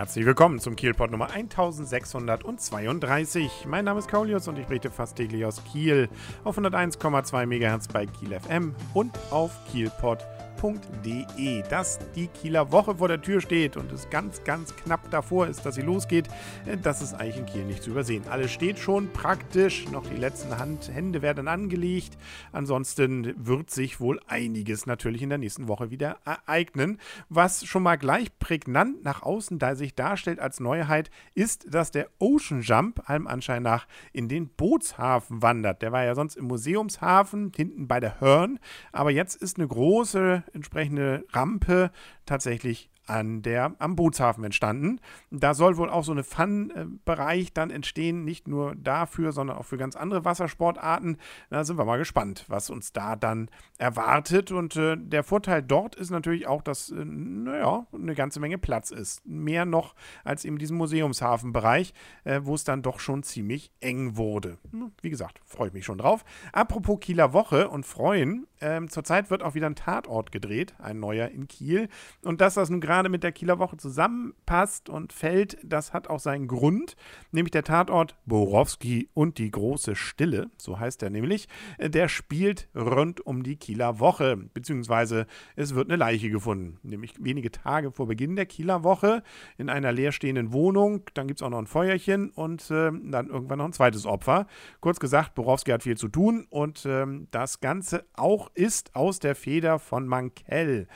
Herzlich willkommen zum Kielpot Nummer 1632. Mein Name ist Kaulius und ich berichte fast täglich aus Kiel auf 101,2 MHz bei Kiel FM und auf kielpot.de kiel.de. Dass die Kieler Woche vor der Tür steht und es ganz, ganz knapp davor ist, dass sie losgeht, äh, das ist eigentlich in Kiel nicht zu übersehen. Alles steht schon praktisch, noch die letzten Hand, Hände werden angelegt. Ansonsten wird sich wohl einiges natürlich in der nächsten Woche wieder ereignen. Was schon mal gleich prägnant nach außen da sich darstellt als Neuheit, ist, dass der Ocean Jump allem Anschein nach in den Bootshafen wandert. Der war ja sonst im Museumshafen, hinten bei der Hörn, aber jetzt ist eine große entsprechende Rampe tatsächlich an der, am Bootshafen entstanden. Da soll wohl auch so ein Fun-Bereich dann entstehen, nicht nur dafür, sondern auch für ganz andere Wassersportarten. Da sind wir mal gespannt, was uns da dann erwartet. Und äh, der Vorteil dort ist natürlich auch, dass, äh, naja, eine ganze Menge Platz ist. Mehr noch als in diesem Museumshafenbereich, äh, wo es dann doch schon ziemlich eng wurde. Hm, wie gesagt, freue ich mich schon drauf. Apropos Kieler Woche und Freuen, ähm, zurzeit wird auch wieder ein Tatort gedreht, ein neuer in Kiel. Und dass das nun gerade mit der Kieler Woche zusammenpasst und fällt, das hat auch seinen Grund, nämlich der Tatort Borowski und die große Stille, so heißt er nämlich, der spielt rund um die Kieler Woche, beziehungsweise es wird eine Leiche gefunden, nämlich wenige Tage vor Beginn der Kieler Woche in einer leerstehenden Wohnung. Dann gibt es auch noch ein Feuerchen und äh, dann irgendwann noch ein zweites Opfer. Kurz gesagt, Borowski hat viel zu tun und äh, das Ganze auch ist aus der Feder von Mankell.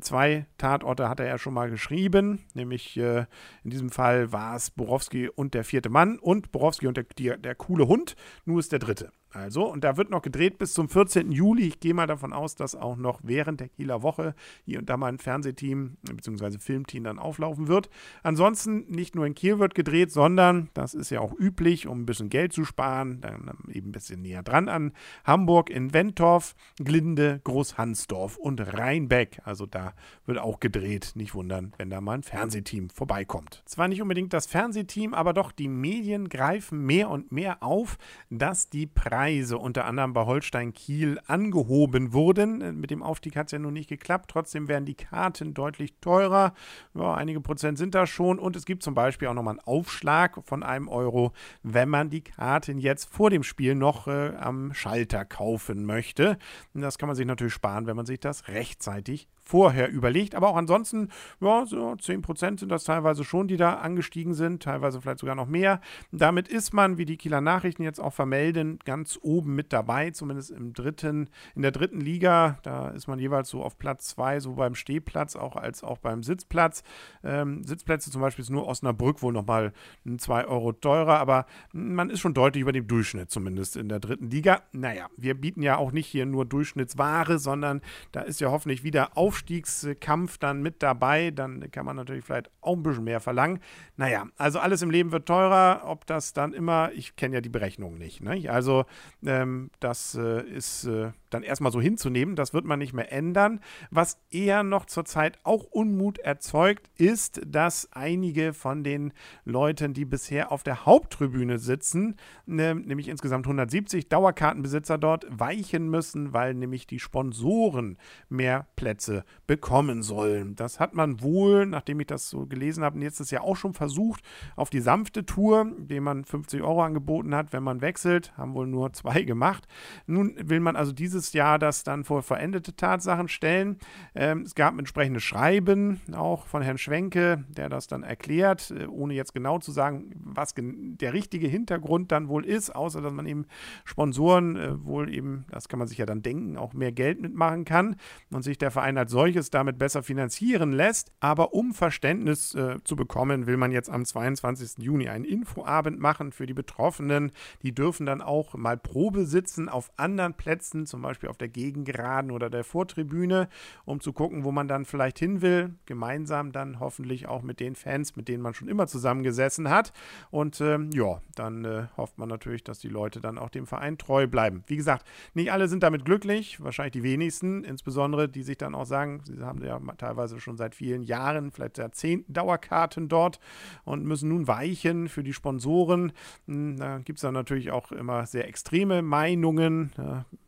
Zwei Tatorte hat er ja schon mal geschrieben, nämlich äh, in diesem Fall war es Borowski und der vierte Mann und Borowski und der, der, der coole Hund. Nur ist der dritte. Also, und da wird noch gedreht bis zum 14. Juli. Ich gehe mal davon aus, dass auch noch während der Kieler Woche hier und da mal ein Fernsehteam bzw. Filmteam dann auflaufen wird. Ansonsten nicht nur in Kiel wird gedreht, sondern, das ist ja auch üblich, um ein bisschen Geld zu sparen, dann eben ein bisschen näher dran an Hamburg, in Wentorf, Glinde, Großhansdorf und Rheinbeck. Also da wird auch gedreht. Nicht wundern, wenn da mal ein Fernsehteam vorbeikommt. Zwar nicht unbedingt das Fernsehteam, aber doch die Medien greifen mehr und mehr auf, dass die Preise Preise unter anderem bei Holstein Kiel angehoben wurden. Mit dem Aufstieg hat es ja nun nicht geklappt. Trotzdem werden die Karten deutlich teurer. Ja, einige Prozent sind da schon. Und es gibt zum Beispiel auch nochmal einen Aufschlag von einem Euro, wenn man die Karten jetzt vor dem Spiel noch äh, am Schalter kaufen möchte. Das kann man sich natürlich sparen, wenn man sich das rechtzeitig vorher überlegt. Aber auch ansonsten, ja, so 10% sind das teilweise schon, die da angestiegen sind, teilweise vielleicht sogar noch mehr. Damit ist man, wie die Kieler Nachrichten jetzt auch vermelden, ganz oben mit dabei, zumindest im dritten, in der dritten Liga. Da ist man jeweils so auf Platz 2, so beim Stehplatz auch als auch beim Sitzplatz. Ähm, Sitzplätze zum Beispiel ist nur Osnabrück wohl nochmal 2 Euro teurer, aber man ist schon deutlich über dem Durchschnitt, zumindest in der dritten Liga. Naja, wir bieten ja auch nicht hier nur Durchschnittsware, sondern da ist ja hoffentlich wieder Aufstieg Aufstiegskampf dann mit dabei, dann kann man natürlich vielleicht auch ein bisschen mehr verlangen. Naja, also alles im Leben wird teurer. Ob das dann immer, ich kenne ja die Berechnung nicht. Ne? Also ähm, das äh, ist äh, dann erstmal so hinzunehmen, das wird man nicht mehr ändern. Was eher noch zurzeit auch Unmut erzeugt, ist, dass einige von den Leuten, die bisher auf der Haupttribüne sitzen, ne, nämlich insgesamt 170 Dauerkartenbesitzer dort, weichen müssen, weil nämlich die Sponsoren mehr Plätze bekommen sollen. Das hat man wohl, nachdem ich das so gelesen habe, letztes Jahr auch schon versucht, auf die sanfte Tour, dem man 50 Euro angeboten hat, wenn man wechselt, haben wohl nur zwei gemacht. Nun will man also dieses Jahr das dann vor verendete Tatsachen stellen. Ähm, es gab entsprechende Schreiben auch von Herrn Schwenke, der das dann erklärt, äh, ohne jetzt genau zu sagen, was der richtige Hintergrund dann wohl ist, außer dass man eben Sponsoren äh, wohl eben, das kann man sich ja dann denken, auch mehr Geld mitmachen kann und sich der Verein als solches damit besser finanzieren lässt. Aber um Verständnis äh, zu bekommen, will man jetzt am 22. Juni einen Infoabend machen für die Betroffenen. Die dürfen dann auch mal Probe sitzen auf anderen Plätzen, zum Beispiel auf der Gegengeraden oder der Vortribüne, um zu gucken, wo man dann vielleicht hin will. Gemeinsam dann hoffentlich auch mit den Fans, mit denen man schon immer zusammengesessen hat. Und äh, ja, dann äh, hofft man natürlich, dass die Leute dann auch dem Verein treu bleiben. Wie gesagt, nicht alle sind damit glücklich, wahrscheinlich die wenigsten, insbesondere die sich dann auch sagen, sagen, sie haben ja teilweise schon seit vielen Jahren, vielleicht Jahrzehnten Dauerkarten dort und müssen nun weichen für die Sponsoren. Hm, da gibt es dann natürlich auch immer sehr extreme Meinungen,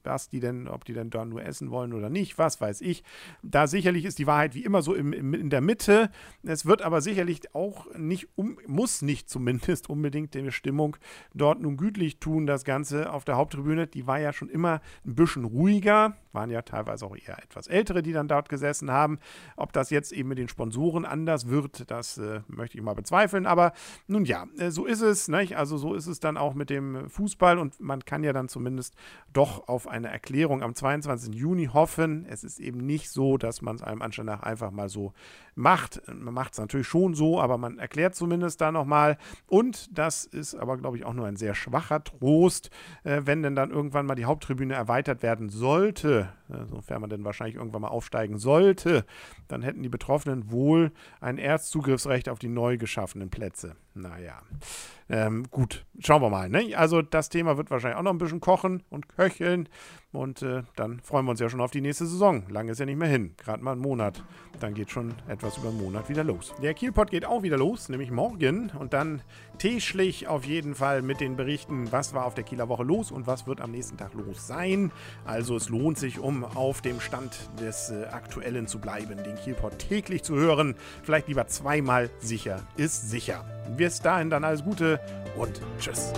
was die denn, ob die denn da nur essen wollen oder nicht, was weiß ich. Da sicherlich ist die Wahrheit wie immer so im, im, in der Mitte. Es wird aber sicherlich auch nicht, um, muss nicht zumindest unbedingt die Stimmung dort nun gütlich tun, das Ganze auf der Haupttribüne. Die war ja schon immer ein bisschen ruhiger, waren ja teilweise auch eher etwas ältere, die dann dort gesessen haben. Ob das jetzt eben mit den Sponsoren anders wird, das äh, möchte ich mal bezweifeln. Aber nun ja, äh, so ist es. Nicht? Also so ist es dann auch mit dem Fußball und man kann ja dann zumindest doch auf eine Erklärung am 22. Juni hoffen. Es ist eben nicht so, dass man es einem Anschein nach einfach mal so macht. Man macht es natürlich schon so, aber man erklärt zumindest da nochmal. Und das ist aber, glaube ich, auch nur ein sehr schwacher Trost, äh, wenn denn dann irgendwann mal die Haupttribüne erweitert werden sollte, äh, sofern man denn wahrscheinlich irgendwann mal aufsteigen sollte, dann hätten die Betroffenen wohl ein Erstzugriffsrecht auf die neu geschaffenen Plätze. Naja, ähm, gut, schauen wir mal. Ne? Also das Thema wird wahrscheinlich auch noch ein bisschen kochen und köcheln. Und äh, dann freuen wir uns ja schon auf die nächste Saison. Lange ist ja nicht mehr hin. Gerade mal einen Monat. Dann geht schon etwas über einen Monat wieder los. Der Kielpot geht auch wieder los, nämlich morgen. Und dann täglich auf jeden Fall mit den Berichten, was war auf der Kieler Woche los und was wird am nächsten Tag los sein. Also es lohnt sich, um auf dem Stand des äh, Aktuellen zu bleiben, den Kielpot täglich zu hören. Vielleicht lieber zweimal sicher ist sicher. Bis dahin dann alles Gute und tschüss.